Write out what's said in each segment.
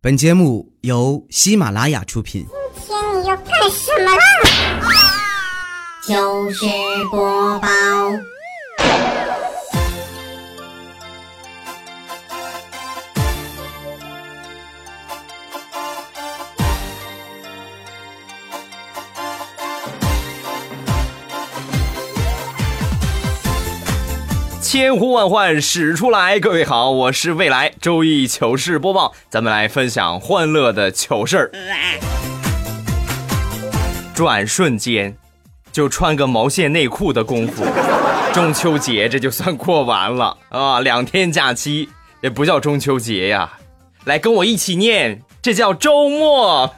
本节目由喜马拉雅出品。今天你要干什么啦？就是播报，千呼万唤始出来，各位好，我是未来周一糗事播报，咱们来分享欢乐的糗事儿。转瞬间，就穿个毛线内裤的功夫，中秋节这就算过完了啊！两天假期也不叫中秋节呀，来跟我一起念，这叫周末。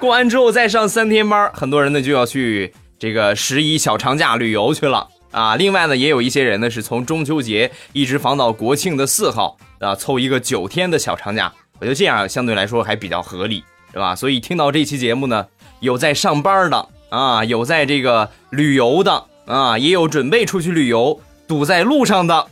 过完之后再上三天班，很多人呢就要去这个十一小长假旅游去了。啊，另外呢，也有一些人呢是从中秋节一直放到国庆的四号啊，凑一个九天的小长假。我觉得这样相对来说还比较合理，是吧？所以听到这期节目呢，有在上班的啊，有在这个旅游的啊，也有准备出去旅游堵在路上的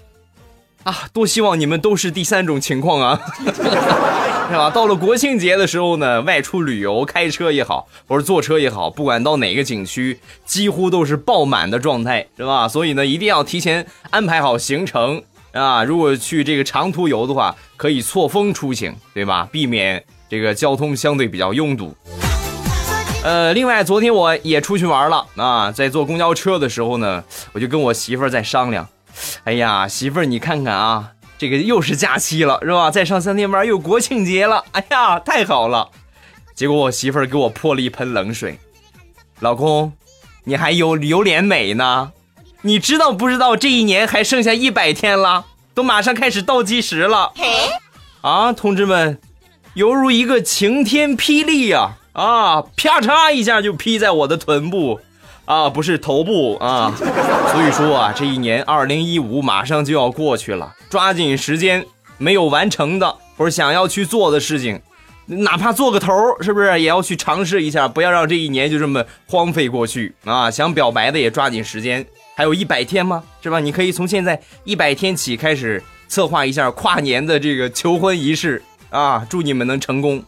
啊，多希望你们都是第三种情况啊。是吧？到了国庆节的时候呢，外出旅游，开车也好，或者坐车也好，不管到哪个景区，几乎都是爆满的状态，是吧？所以呢，一定要提前安排好行程啊！如果去这个长途游的话，可以错峰出行，对吧？避免这个交通相对比较拥堵。呃，另外，昨天我也出去玩了啊，在坐公交车的时候呢，我就跟我媳妇儿在商量，哎呀，媳妇儿，你看看啊。这个又是假期了，是吧？再上三天班又国庆节了，哎呀，太好了！结果我媳妇儿给我泼了一盆冷水，老公，你还有有脸美呢？你知道不知道这一年还剩下一百天了，都马上开始倒计时了。啊，同志们，犹如一个晴天霹雳呀！啊，啪嚓一下就劈在我的臀部。啊，不是头部啊，所以说啊，这一年二零一五马上就要过去了，抓紧时间，没有完成的或者想要去做的事情，哪怕做个头，是不是也要去尝试一下？不要让这一年就这么荒废过去啊！想表白的也抓紧时间，还有一百天吗？是吧？你可以从现在一百天起开始策划一下跨年的这个求婚仪式啊！祝你们能成功。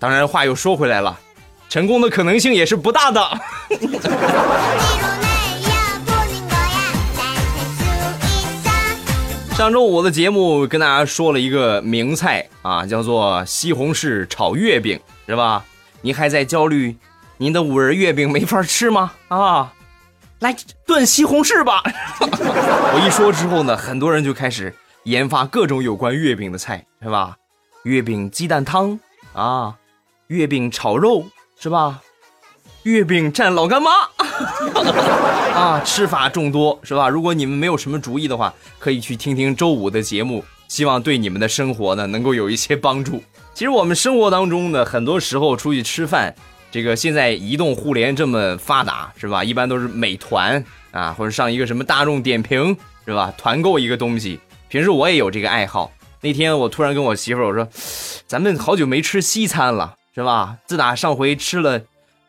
当然，话又说回来了。成功的可能性也是不大的。上周五的节目跟大家说了一个名菜啊，叫做西红柿炒月饼，是吧？您还在焦虑您的五仁月饼没法吃吗？啊，来炖西红柿吧！我一说之后呢，很多人就开始研发各种有关月饼的菜，是吧？月饼鸡蛋汤啊，月饼炒肉。是吧？月饼蘸老干妈 啊，吃法众多，是吧？如果你们没有什么主意的话，可以去听听周五的节目，希望对你们的生活呢能够有一些帮助。其实我们生活当中呢，很多时候出去吃饭，这个现在移动互联这么发达，是吧？一般都是美团啊，或者上一个什么大众点评，是吧？团购一个东西。平时我也有这个爱好。那天我突然跟我媳妇儿我说，咱们好久没吃西餐了。是吧？自打上回吃了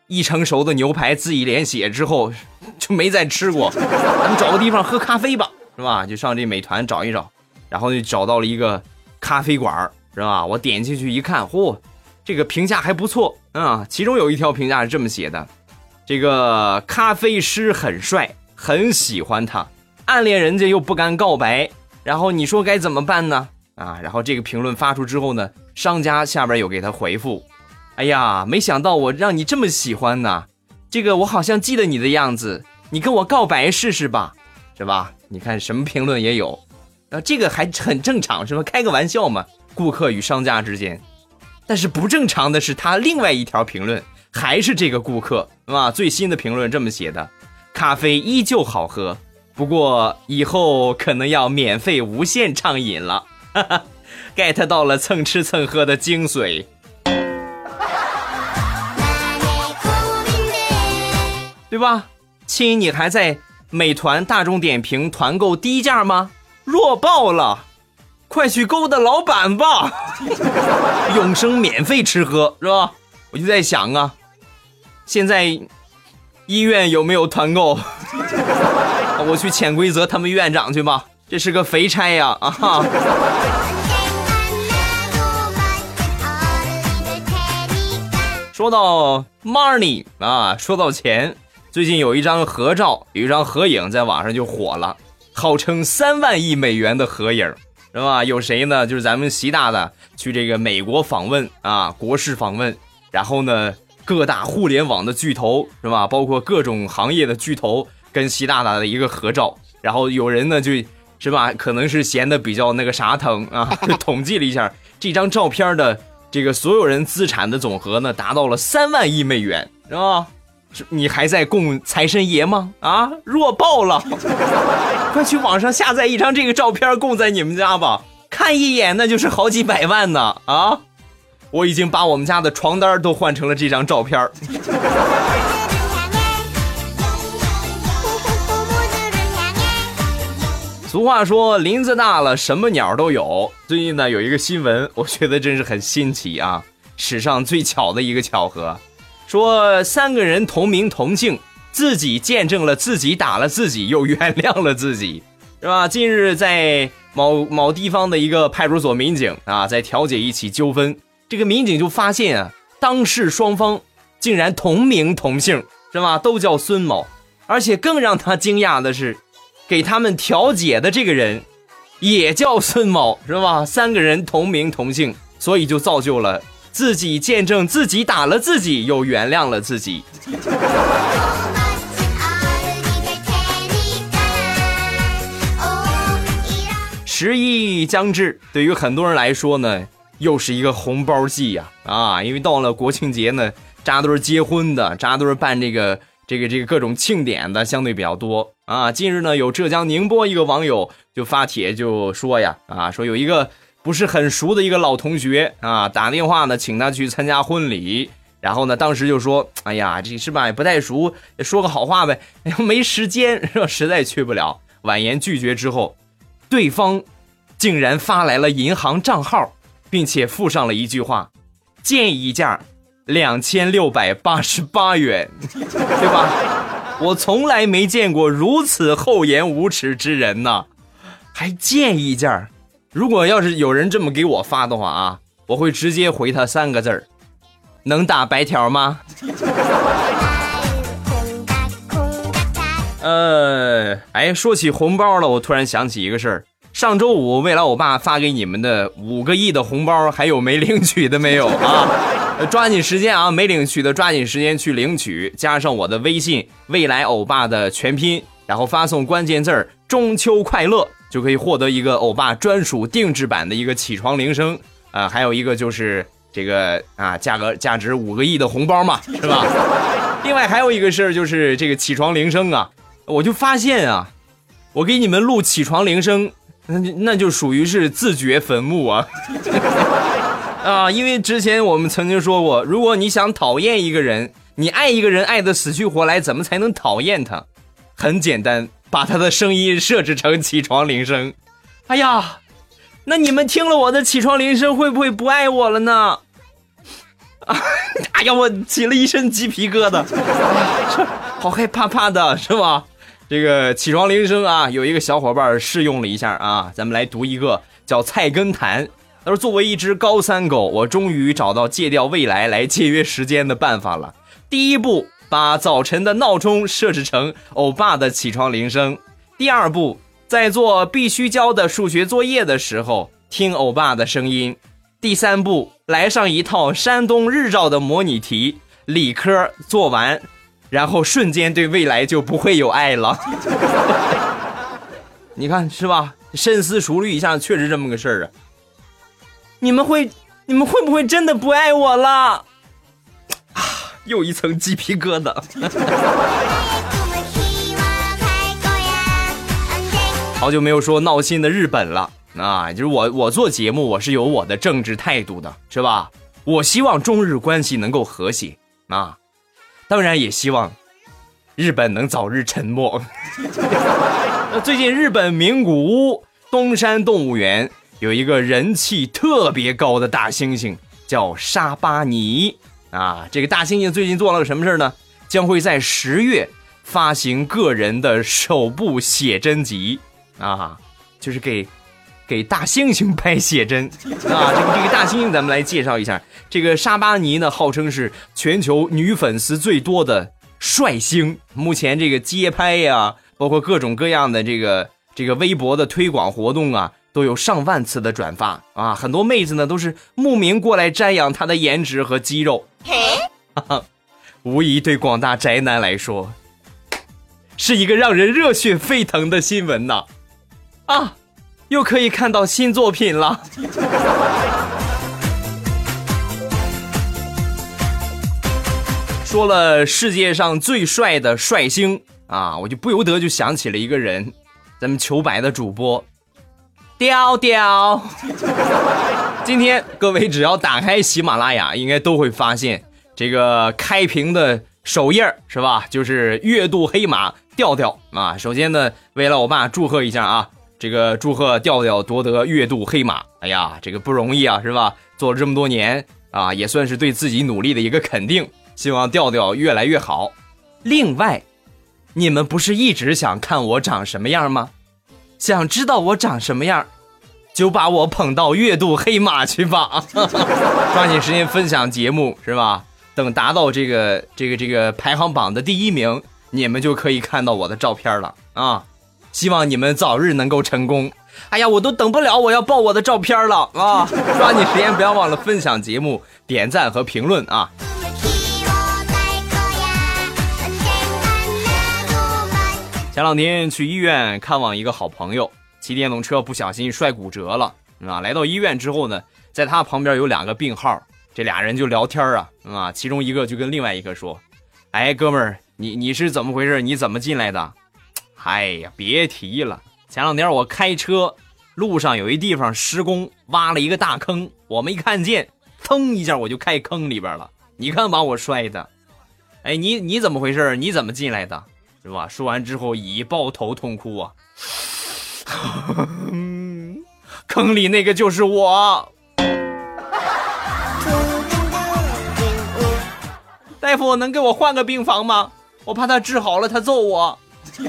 一成熟的牛排自己连血之后，就没再吃过。咱们找个地方喝咖啡吧，是吧？就上这美团找一找，然后就找到了一个咖啡馆，是吧？我点进去一看，嚯，这个评价还不错啊。其中有一条评价是这么写的：这个咖啡师很帅，很喜欢他，暗恋人家又不敢告白，然后你说该怎么办呢？啊，然后这个评论发出之后呢，商家下边有给他回复。哎呀，没想到我让你这么喜欢呢，这个我好像记得你的样子，你跟我告白试试吧，是吧？你看什么评论也有，啊，这个还很正常，是吧？开个玩笑嘛，顾客与商家之间。但是不正常的是，他另外一条评论还是这个顾客，是吧？最新的评论这么写的：咖啡依旧好喝，不过以后可能要免费无限畅饮了。哈哈，get 到了蹭吃蹭喝的精髓。对吧，亲，你还在美团、大众点评团购低价吗？弱爆了，快去勾搭老板吧，永生免费吃喝是吧？我就在想啊，现在医院有没有团购？我去潜规则他们院长去吧，这是个肥差呀啊哈！说到 money 啊，说到钱，最近有一张合照，有一张合影在网上就火了，号称三万亿美元的合影，是吧？有谁呢？就是咱们习大大去这个美国访问啊，国事访问，然后呢，各大互联网的巨头是吧？包括各种行业的巨头跟习大大的一个合照，然后有人呢就是吧，可能是闲的比较那个啥疼啊，就统计了一下这张照片的。这个所有人资产的总和呢，达到了三万亿美元，是吧？你还在供财神爷吗？啊，弱爆了！快去网上下载一张这个照片供在你们家吧，看一眼那就是好几百万呢！啊，我已经把我们家的床单都换成了这张照片。俗话说，林子大了，什么鸟都有。最近呢，有一个新闻，我觉得真是很新奇啊，史上最巧的一个巧合。说三个人同名同姓，自己见证了自己打了自己，又原谅了自己，是吧？近日在某某地方的一个派出所，民警啊，在调解一起纠纷，这个民警就发现啊，当事双方竟然同名同姓，是吧？都叫孙某，而且更让他惊讶的是。给他们调解的这个人，也叫孙某，是吧？三个人同名同姓，所以就造就了自己见证自己打了自己，又原谅了自己。十一将至，对于很多人来说呢，又是一个红包季呀！啊，因为到了国庆节呢，扎堆结婚的，扎堆办这个。这个这个各种庆典的相对比较多啊。近日呢，有浙江宁波一个网友就发帖就说呀，啊，说有一个不是很熟的一个老同学啊，打电话呢请他去参加婚礼，然后呢当时就说，哎呀，这是吧也不太熟，说个好话呗，哎 没时间，说实在去不了，婉言拒绝之后，对方竟然发来了银行账号，并且附上了一句话，建议一件。两千六百八十八元，对吧？我从来没见过如此厚颜无耻之人呢，还建议件儿。如果要是有人这么给我发的话啊，我会直接回他三个字儿：能打白条吗？呃，哎，说起红包了，我突然想起一个事儿。上周五，未来欧巴发给你们的五个亿的红包，还有没领取的没有啊？抓紧时间啊！没领取的抓紧时间去领取，加上我的微信“未来欧巴”的全拼，然后发送关键字儿“中秋快乐”，就可以获得一个欧巴专属定制版的一个起床铃声啊，还有一个就是这个啊，价格价值五个亿的红包嘛，是吧？另外还有一个事儿就是这个起床铃声啊，我就发现啊，我给你们录起床铃声。那那就属于是自掘坟墓啊！啊，因为之前我们曾经说过，如果你想讨厌一个人，你爱一个人爱的死去活来，怎么才能讨厌他？很简单，把他的声音设置成起床铃声。哎呀，那你们听了我的起床铃声，会不会不爱我了呢？啊！哎呀，我起了一身鸡皮疙瘩，好害怕怕的是吧？这个起床铃声啊，有一个小伙伴试用了一下啊，咱们来读一个叫菜根谭。他说：“作为一只高三狗，我终于找到戒掉未来来节约时间的办法了。第一步，把早晨的闹钟设置成欧巴的起床铃声；第二步，在做必须交的数学作业的时候听欧巴的声音；第三步，来上一套山东日照的模拟题，理科做完。”然后瞬间对未来就不会有爱了，你看是吧？深思熟虑一下，确实这么个事儿啊。你们会，你们会不会真的不爱我了？啊，又一层鸡皮疙瘩。好久没有说闹心的日本了啊！就是我，我做节目我是有我的政治态度的，是吧？我希望中日关系能够和谐啊。当然也希望日本能早日沉没。最近日本名古屋东山动物园有一个人气特别高的大猩猩，叫沙巴尼啊。这个大猩猩最近做了个什么事呢？将会在十月发行个人的首部写真集啊，就是给给大猩猩拍写真 啊！这个这个大猩猩，咱们来介绍一下。这个沙巴尼呢，号称是全球女粉丝最多的帅星。目前这个街拍呀，包括各种各样的这个这个微博的推广活动啊，都有上万次的转发啊！很多妹子呢都是慕名过来瞻仰他的颜值和肌肉，哈哈，无疑对广大宅男来说，是一个让人热血沸腾的新闻呐！啊！又可以看到新作品了。说了世界上最帅的帅星啊，我就不由得就想起了一个人，咱们求白的主播调调。今天各位只要打开喜马拉雅，应该都会发现这个开屏的首页是吧？就是月度黑马调调啊。首先呢，为了我爸祝贺一下啊。这个祝贺调调夺得月度黑马，哎呀，这个不容易啊，是吧？做了这么多年啊，也算是对自己努力的一个肯定。希望调调越来越好。另外，你们不是一直想看我长什么样吗？想知道我长什么样，就把我捧到月度黑马去吧。抓紧时间分享节目，是吧？等达到这个这个这个排行榜的第一名，你们就可以看到我的照片了啊。希望你们早日能够成功。哎呀，我都等不了，我要爆我的照片了啊！抓紧时间，不要忘了分享节目、点赞和评论啊！前两天去医院看望一个好朋友，骑电动车不小心摔骨折了啊！来到医院之后呢，在他旁边有两个病号，这俩人就聊天啊啊！其中一个就跟另外一个说：“哎，哥们儿，你你是怎么回事？你怎么进来的？”哎呀，别提了！前两天我开车，路上有一地方施工，挖了一个大坑，我没看见，噌一下我就开坑里边了。你看把我摔的！哎，你你怎么回事？你怎么进来的？是吧？说完之后已抱头痛哭啊！坑里那个就是我。大夫，能给我换个病房吗？我怕他治好了，他揍我。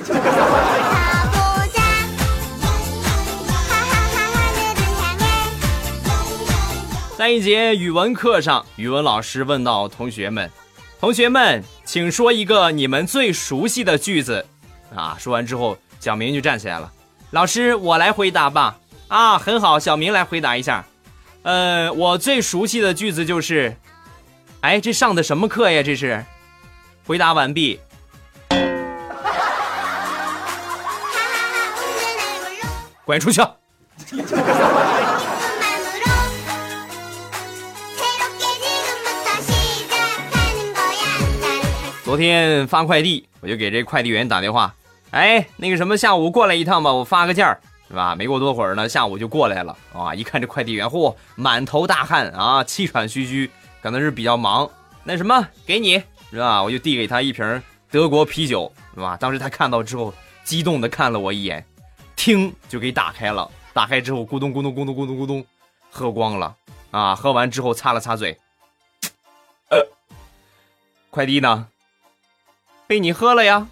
在一节语文课上，语文老师问到同学们：“同学们，请说一个你们最熟悉的句子。”啊，说完之后，小明就站起来了。老师，我来回答吧。啊，很好，小明来回答一下。呃，我最熟悉的句子就是：哎，这上的什么课呀？这是。回答完毕。滚出去！昨天发快递，我就给这快递员打电话，哎，那个什么，下午过来一趟吧，我发个件儿，是吧？没过多会儿呢，下午就过来了啊！一看这快递员，嚯，满头大汗啊，气喘吁吁，可能是比较忙。那什么，给你，是吧？我就递给他一瓶德国啤酒，是吧？当时他看到之后，激动的看了我一眼。听就给打开了，打开之后咕咚咕咚咕咚咕咚咕咚，喝光了啊！喝完之后擦了擦嘴，快递呢？被你喝了呀！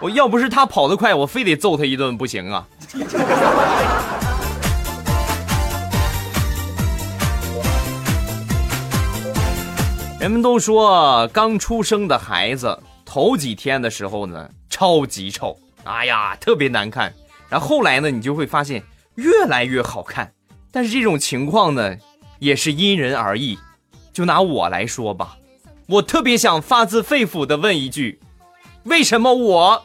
我要不是他跑得快，我非得揍他一顿不行啊！人们都说刚出生的孩子。头几天的时候呢，超级丑，哎呀，特别难看。然后后来呢，你就会发现越来越好看。但是这种情况呢，也是因人而异。就拿我来说吧，我特别想发自肺腑的问一句：为什么我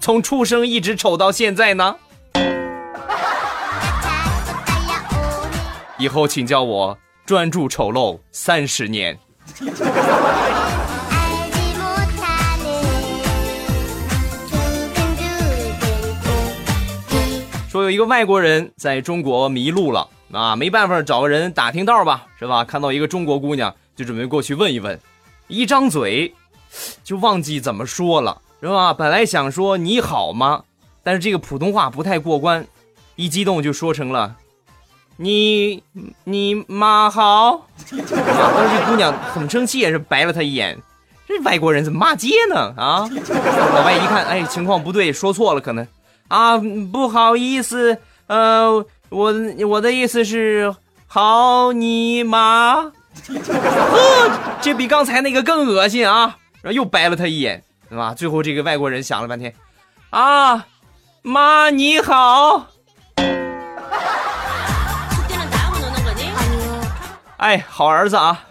从出生一直丑到现在呢？以后请叫我专注丑陋三十年。说有一个外国人在中国迷路了啊，没办法找个人打听道吧，是吧？看到一个中国姑娘，就准备过去问一问，一张嘴就忘记怎么说了，是吧？本来想说你好吗，但是这个普通话不太过关，一激动就说成了你你妈好。当时这姑娘很生气，也是白了他一眼，这外国人怎么骂街呢？啊！老外一看，哎，情况不对，说错了，可能啊，不好意思，呃，我我的意思是好你妈，呵，这比刚才那个更恶心啊！然后又白了他一眼，对吧？最后这个外国人想了半天，啊，妈你好，哎，好儿子啊。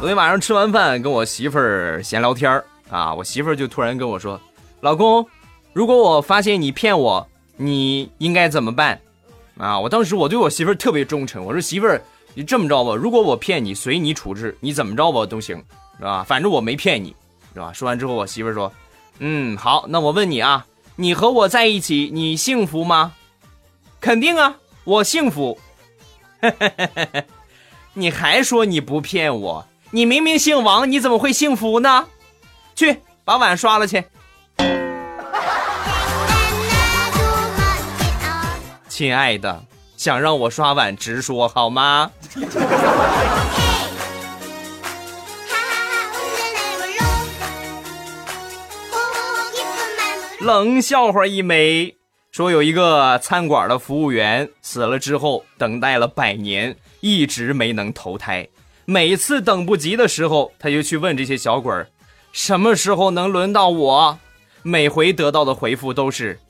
昨天晚上吃完饭，跟我媳妇儿闲聊天儿啊，我媳妇儿就突然跟我说：“老公，如果我发现你骗我，你应该怎么办？”啊，我当时我对我媳妇儿特别忠诚，我说：“媳妇儿，你这么着吧，如果我骗你，随你处置，你怎么着吧都行，是吧？反正我没骗你，是吧？”说完之后，我媳妇儿说：“嗯，好，那我问你啊，你和我在一起，你幸福吗？”“肯定啊，我幸福。”你还说你不骗我？你明明姓王，你怎么会幸福呢？去把碗刷了去。亲爱的，想让我刷碗直说好吗？冷笑话一枚，说有一个餐馆的服务员死了之后，等待了百年，一直没能投胎。每次等不及的时候，他就去问这些小鬼儿：“什么时候能轮到我？”每回得到的回复都是：“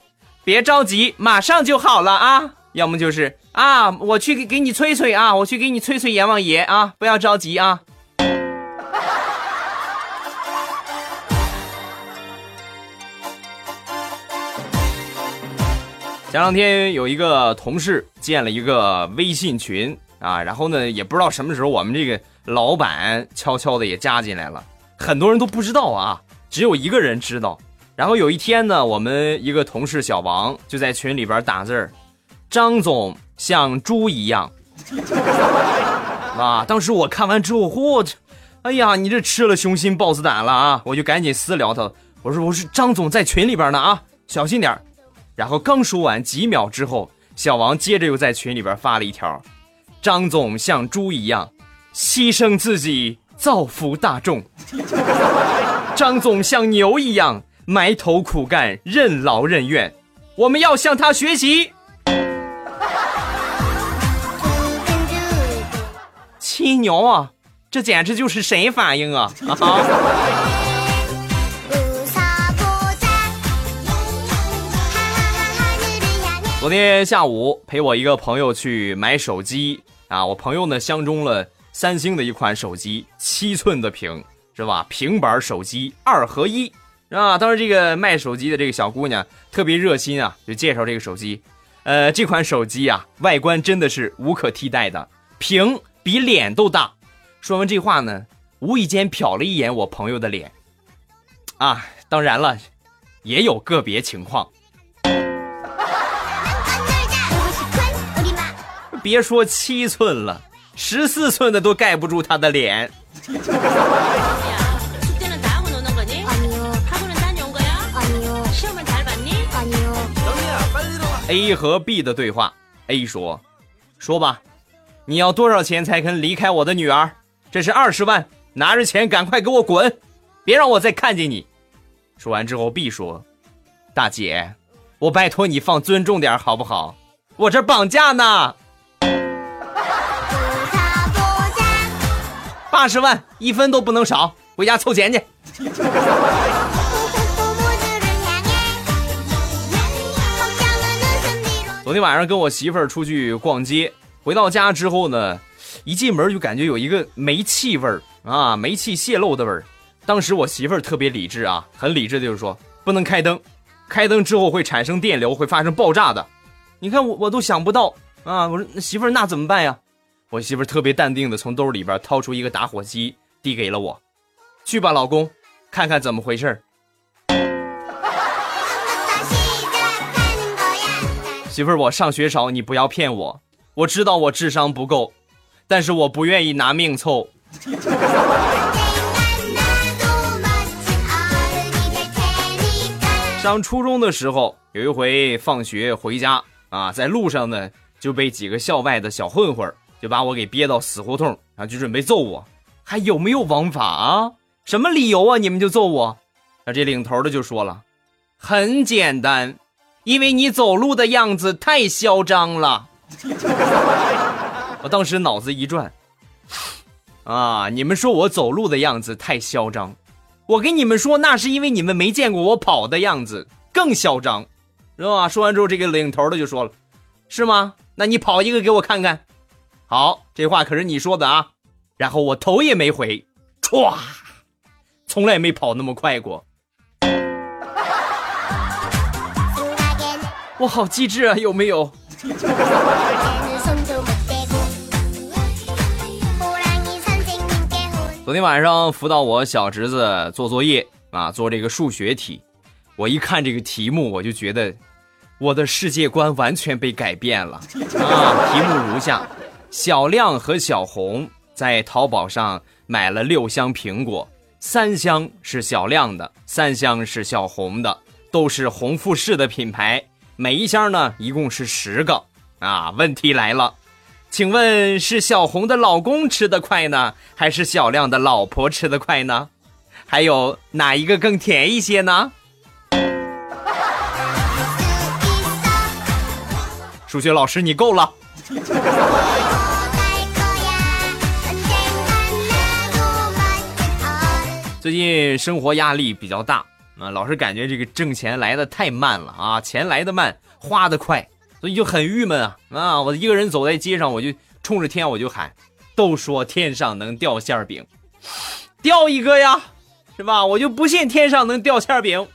别着急，马上就好了啊！”要么就是：“啊，我去给给你催催啊，我去给你催催阎王爷啊，不要着急啊。”前两天有一个同事建了一个微信群。啊，然后呢，也不知道什么时候我们这个老板悄悄的也加进来了，很多人都不知道啊，只有一个人知道。然后有一天呢，我们一个同事小王就在群里边打字儿：“张总像猪一样。”啊，当时我看完之后，嚯，哎呀，你这吃了雄心豹子胆了啊！我就赶紧私聊他，我说我是张总在群里边呢啊，小心点然后刚说完，几秒之后，小王接着又在群里边发了一条。张总像猪一样，牺牲自己造福大众。张总像牛一样，埋头苦干，任劳任怨。我们要向他学习。七牛啊，这简直就是神反应啊！昨天下午陪我一个朋友去买手机。啊，我朋友呢相中了三星的一款手机，七寸的屏，是吧？平板手机二合一，啊。当时这个卖手机的这个小姑娘特别热心啊，就介绍这个手机。呃，这款手机啊，外观真的是无可替代的，屏比脸都大。说完这话呢，无意间瞟了一眼我朋友的脸。啊，当然了，也有个别情况。别说七寸了，十四寸的都盖不住他的脸。A 和 B 的对话，A 说：“说吧，你要多少钱才肯离开我的女儿？这是二十万，拿着钱赶快给我滚，别让我再看见你。”说完之后，B 说：“大姐，我拜托你放尊重点好不好？我这绑架呢。”八十万一分都不能少，回家凑钱去。昨天晚上跟我媳妇儿出去逛街，回到家之后呢，一进门就感觉有一个煤气味儿啊，煤气泄漏的味儿。当时我媳妇儿特别理智啊，很理智的就是说不能开灯，开灯之后会产生电流，会发生爆炸的。你看我我都想不到啊，我说媳妇儿那怎么办呀？我媳妇特别淡定的从兜里边掏出一个打火机，递给了我，去吧，老公，看看怎么回事媳妇儿，我上学少，你不要骗我。我知道我智商不够，但是我不愿意拿命凑。上初中的时候，有一回放学回家啊，在路上呢。就被几个校外的小混混就把我给憋到死胡同，然后就准备揍我，还有没有王法啊？什么理由啊？你们就揍我？那这领头的就说了，很简单，因为你走路的样子太嚣张了。我当时脑子一转，啊，你们说我走路的样子太嚣张，我跟你们说，那是因为你们没见过我跑的样子，更嚣张，是吧？说完之后，这个领头的就说了，是吗？那你跑一个给我看看。好，这话可是你说的啊。然后我头也没回，歘，从来没跑那么快过。我好机智啊，有没有？昨天晚上辅导我小侄子做作业啊，做这个数学题。我一看这个题目，我就觉得我的世界观完全被改变了啊！题目如下：小亮和小红在淘宝上买了六箱苹果，三箱是小亮的，三箱是小红的，都是红富士的品牌。每一箱呢，一共是十个啊。问题来了。请问是小红的老公吃的快呢，还是小亮的老婆吃的快呢？还有哪一个更甜一些呢？数学老师，你够了。最近生活压力比较大啊，老是感觉这个挣钱来的太慢了啊，钱来的慢，花的快。所以就很郁闷啊啊！我一个人走在街上，我就冲着天我就喊：“都说天上能掉馅饼，掉一个呀，是吧？我就不信天上能掉馅饼。”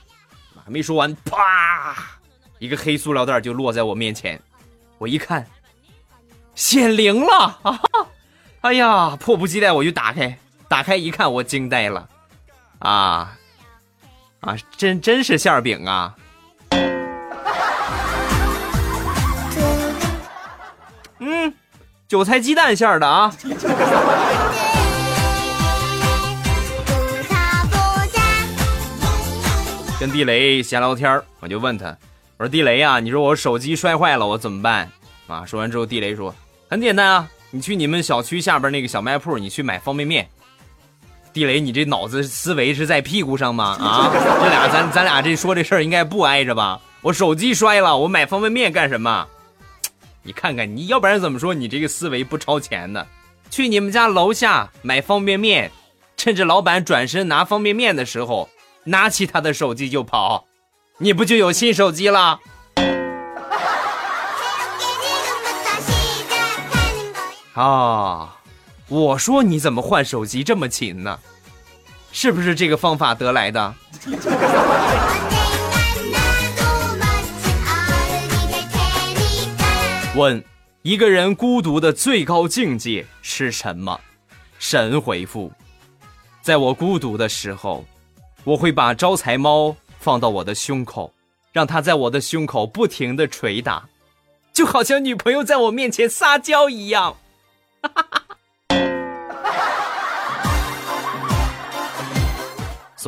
还没说完，啪，一个黑塑料袋就落在我面前。我一看，显灵了啊！哎呀，迫不及待我就打开，打开一看，我惊呆了啊啊！真真是馅饼啊！嗯，韭菜鸡蛋馅儿的啊。跟地雷闲聊天我就问他，我说地雷啊，你说我手机摔坏了，我怎么办？啊，说完之后，地雷说很简单啊，你去你们小区下边那个小卖铺，你去买方便面。地雷，你这脑子思维是在屁股上吗？啊，这俩咱咱俩这说这事儿应该不挨着吧？我手机摔了，我买方便面干什么？你看看，你要不然怎么说你这个思维不超前呢？去你们家楼下买方便面，趁着老板转身拿方便面的时候，拿起他的手机就跑，你不就有新手机了？啊，我说你怎么换手机这么勤呢？是不是这个方法得来的？问一个人孤独的最高境界是什么？神回复：在我孤独的时候，我会把招财猫放到我的胸口，让它在我的胸口不停的捶打，就好像女朋友在我面前撒娇一样。哈哈哈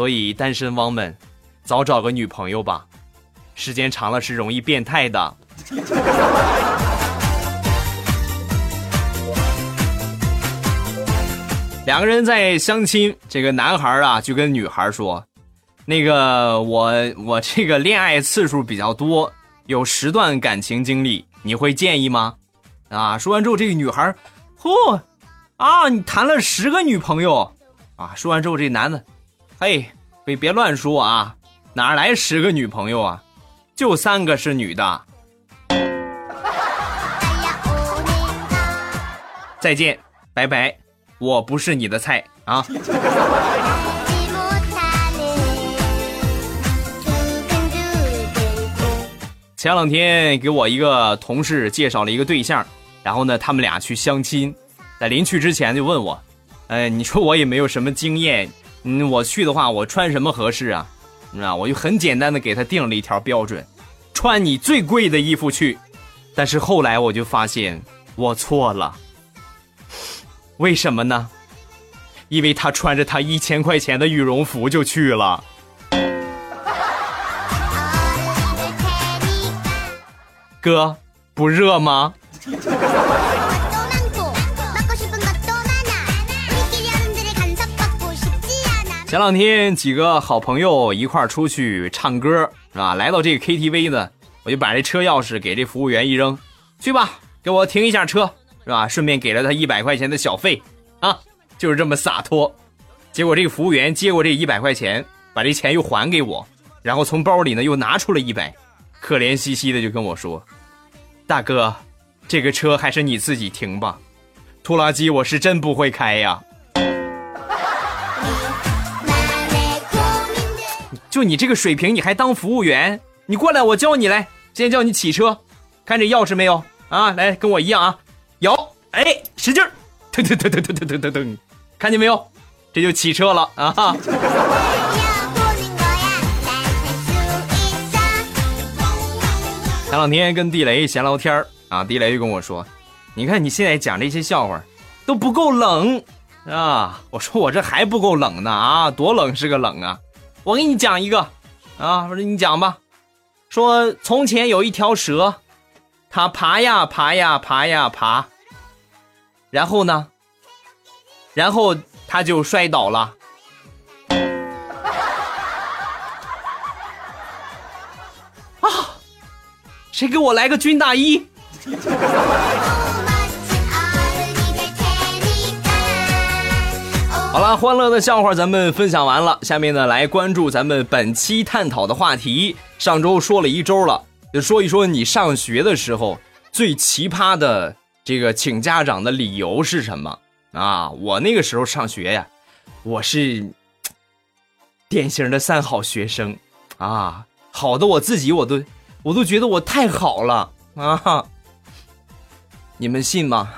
所以单身汪们，早找个女朋友吧，时间长了是容易变态的。两个人在相亲，这个男孩啊就跟女孩说：“那个我我这个恋爱次数比较多，有十段感情经历，你会介意吗？”啊，说完之后，这个女孩，嚯，啊，你谈了十个女朋友，啊，说完之后，这男的，嘿，别别乱说啊，哪来十个女朋友啊？就三个是女的。再见，拜拜。我不是你的菜啊！前两天给我一个同事介绍了一个对象，然后呢，他们俩去相亲，在临去之前就问我：“哎，你说我也没有什么经验，嗯，我去的话，我穿什么合适啊？”啊，我就很简单的给他定了一条标准：穿你最贵的衣服去。但是后来我就发现我错了。为什么呢？因为他穿着他一千块钱的羽绒服就去了。哥，不热吗？前两天几个好朋友一块儿出去唱歌，是吧？来到这个 KTV 呢，我就把这车钥匙给这服务员一扔，去吧，给我停一下车，是吧？顺便给了他一百块钱的小费，啊，就是这么洒脱。结果这个服务员接过这一百块钱，把这钱又还给我，然后从包里呢又拿出了一百，可怜兮兮的就跟我说：“大哥，这个车还是你自己停吧，拖拉机我是真不会开呀。”就你这个水平，你还当服务员？你过来，我教你来。先叫你起车，看这钥匙没有啊？来，跟我一样啊，有。哎，使劲儿，噔噔噔噔噔噔噔噔，看见没有？这就起车了啊！前两天跟地雷闲聊天儿啊，地雷就跟我说：“你看你现在讲这些笑话都不够冷啊！”我说：“我这还不够冷呢啊，多冷是个冷啊！”我给你讲一个，啊，我说你讲吧。说从前有一条蛇，它爬呀爬呀爬呀爬，然后呢，然后它就摔倒了。啊！谁给我来个军大衣？好了，欢乐的笑话咱们分享完了，下面呢来关注咱们本期探讨的话题。上周说了一周了，就说一说你上学的时候最奇葩的这个请家长的理由是什么啊？我那个时候上学呀，我是典型的三好学生啊，好的我自己我都我都觉得我太好了啊，你们信吗？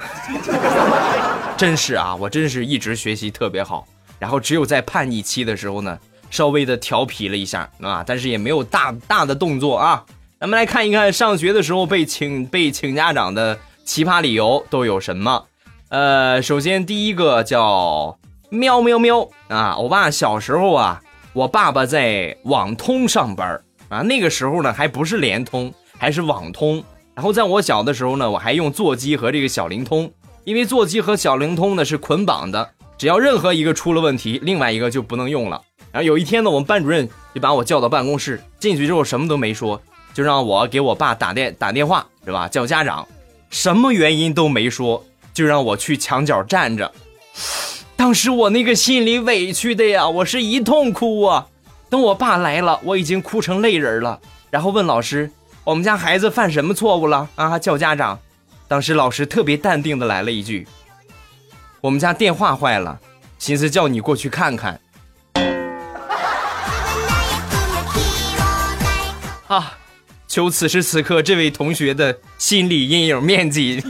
真是啊，我真是一直学习特别好，然后只有在叛逆期的时候呢，稍微的调皮了一下啊，但是也没有大大的动作啊。咱们来看一看上学的时候被请被请家长的奇葩理由都有什么。呃，首先第一个叫喵喵喵啊，我爸小时候啊，我爸爸在网通上班啊，那个时候呢还不是联通，还是网通。然后在我小的时候呢，我还用座机和这个小灵通。因为座机和小灵通呢是捆绑的，只要任何一个出了问题，另外一个就不能用了。然后有一天呢，我们班主任就把我叫到办公室，进去之后什么都没说，就让我给我爸打电打电话，是吧？叫家长，什么原因都没说，就让我去墙角站着。当时我那个心里委屈的呀，我是一通哭啊。等我爸来了，我已经哭成泪人了，然后问老师：“我们家孩子犯什么错误了啊？”叫家长。当时老师特别淡定的来了一句：“我们家电话坏了，寻思叫你过去看看。”啊，求此时此刻这位同学的心理阴影面积。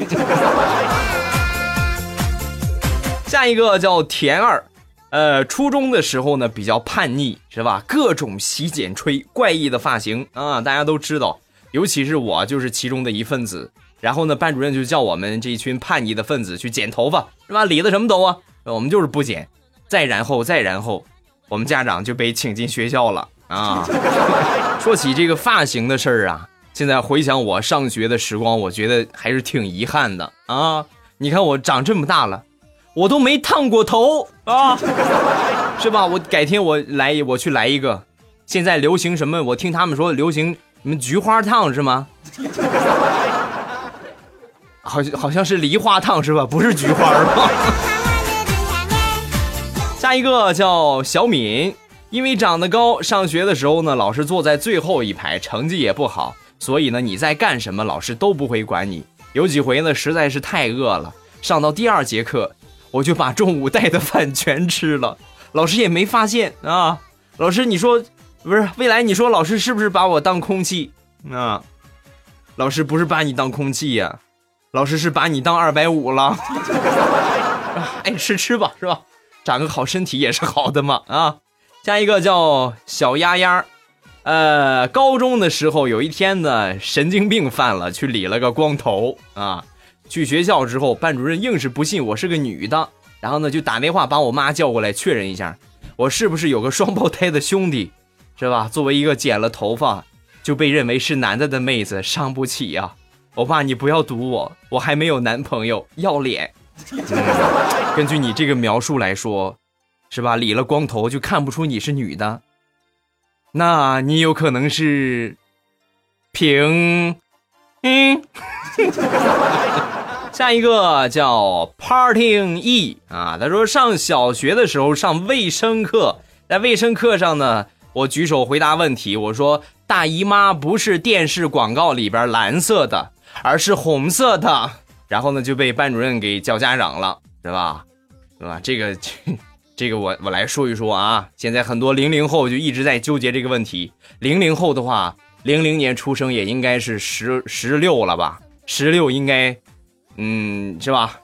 下一个叫田二，呃，初中的时候呢比较叛逆，是吧？各种洗剪吹，怪异的发型啊，大家都知道，尤其是我就是其中的一份子。然后呢，班主任就叫我们这一群叛逆的分子去剪头发，是吧？理的什么都啊，我们就是不剪。再然后，再然后，我们家长就被请进学校了啊。说起这个发型的事儿啊，现在回想我上学的时光，我觉得还是挺遗憾的啊。你看我长这么大了，我都没烫过头啊，是吧？我改天我来，我去来一个。现在流行什么？我听他们说流行什么菊花烫是吗？好像好像是梨花烫是吧？不是菊花吧？下一个叫小敏，因为长得高，上学的时候呢，老师坐在最后一排，成绩也不好，所以呢，你在干什么，老师都不会管你。有几回呢，实在是太饿了，上到第二节课，我就把中午带的饭全吃了，老师也没发现啊。老师，你说不是？未来你说老师是不是把我当空气啊？老师不是把你当空气呀。老师是把你当二百五了，爱 吃吃吧，是吧？长个好身体也是好的嘛啊！下一个叫小丫丫，呃，高中的时候有一天呢，神经病犯了，去理了个光头啊。去学校之后，班主任硬是不信我是个女的，然后呢就打电话把我妈叫过来确认一下，我是不是有个双胞胎的兄弟，是吧？作为一个剪了头发就被认为是男的的妹子，伤不起呀。欧巴你不要堵我，我还没有男朋友，要脸。根据你这个描述来说，是吧？理了光头就看不出你是女的，那你有可能是平，嗯。下一个叫 Parting E 啊，他说上小学的时候上卫生课，在卫生课上呢，我举手回答问题，我说大姨妈不是电视广告里边蓝色的，而是红色的，然后呢就被班主任给叫家长了，对吧？对吧？这个 这个我我来说一说啊，现在很多零零后就一直在纠结这个问题，零零后的话，零零年出生也应该是十十六了吧？十六应该。嗯，是吧？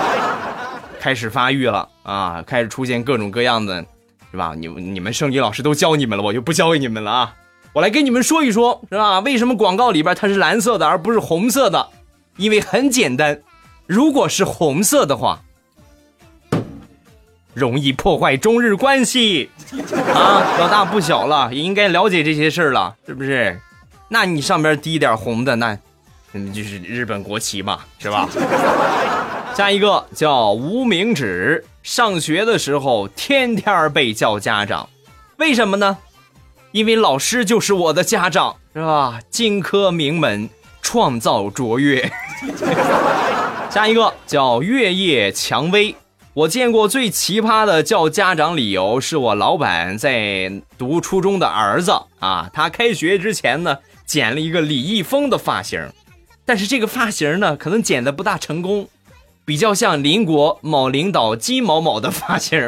开始发育了啊，开始出现各种各样的，是吧？你你们生理老师都教你们了，我就不教给你们了啊！我来跟你们说一说，是吧？为什么广告里边它是蓝色的而不是红色的？因为很简单，如果是红色的话，容易破坏中日关系 啊！老大不小了，也应该了解这些事儿了，是不是？那你上边滴点红的那。嗯，就是日本国旗嘛，是吧？下一个叫无名指，上学的时候天天被叫家长，为什么呢？因为老师就是我的家长，是吧？金科名门，创造卓越。下一个叫月夜蔷薇，我见过最奇葩的叫家长理由，是我老板在读初中的儿子啊，他开学之前呢，剪了一个李易峰的发型。但是这个发型呢，可能剪的不大成功，比较像邻国某领导金某某的发型。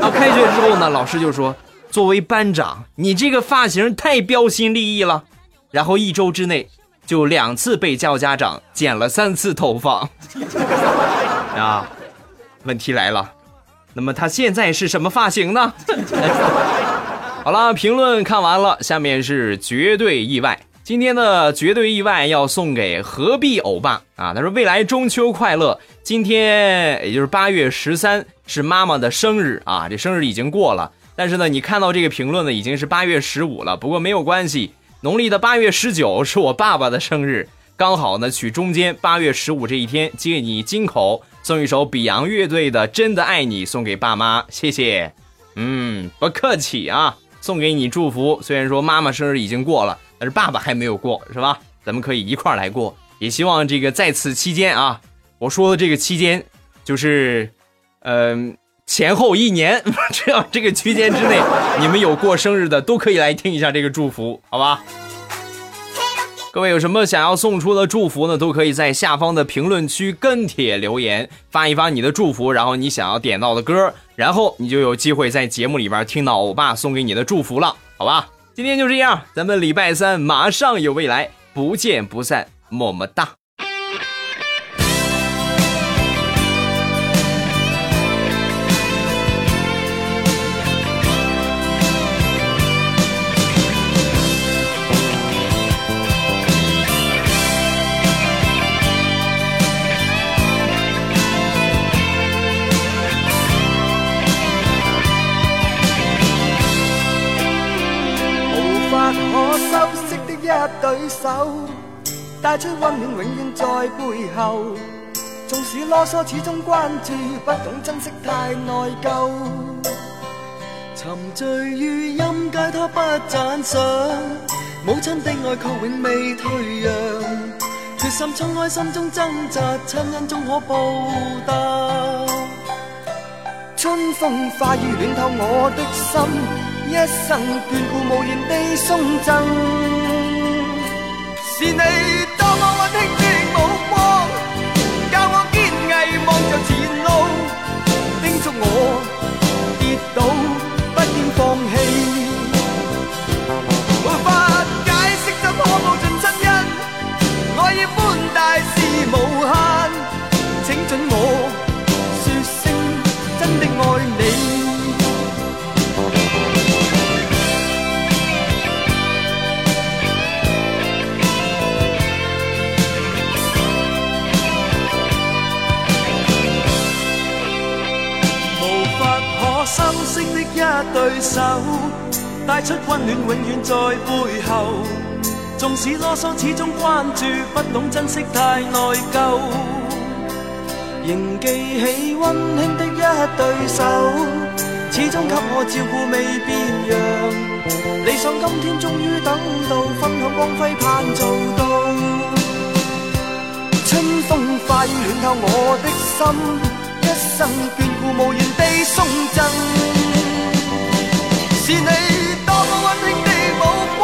啊，开学之后呢，老师就说：“作为班长，你这个发型太标新立异了。”然后一周之内就两次被叫家长，剪了三次头发。啊，问题来了，那么他现在是什么发型呢？好了，评论看完了，下面是绝对意外。今天的绝对意外要送给何必欧巴啊！他说：“未来中秋快乐！今天也就是八月十三是妈妈的生日啊，这生日已经过了。但是呢，你看到这个评论呢，已经是八月十五了。不过没有关系，农历的八月十九是我爸爸的生日，刚好呢取中间八月十五这一天，借你金口送一首比昂乐队的《真的爱你》送给爸妈，谢谢。嗯，不客气啊，送给你祝福。虽然说妈妈生日已经过了。”但是爸爸还没有过，是吧？咱们可以一块儿来过。也希望这个在此期间啊，我说的这个期间，就是，嗯，前后一年，只要这个区间之内，你们有过生日的都可以来听一下这个祝福，好吧？各位有什么想要送出的祝福呢？都可以在下方的评论区跟帖留言，发一发你的祝福，然后你想要点到的歌，然后你就有机会在节目里边听到欧巴送给你的祝福了，好吧？今天就这样，咱们礼拜三马上有未来，不见不散，么么哒。对手带出温暖，永远在背后。纵使啰嗦，始终关注，不懂珍惜，太内疚。沉醉于音阶，他不赞赏。母亲的爱却永未退让。决心冲开心中挣扎，亲恩终可报答。春风化雨暖透我的心，一生眷顾无言地送赠。是你多么温馨始终关注不懂珍惜太内疚。仍记起温馨的一对手始终给我照顾未变样。理想今天终于等到分享光辉盼做到。春风化雨暖透我的心一生眷顾无言地送赠。是你多么温馨的目光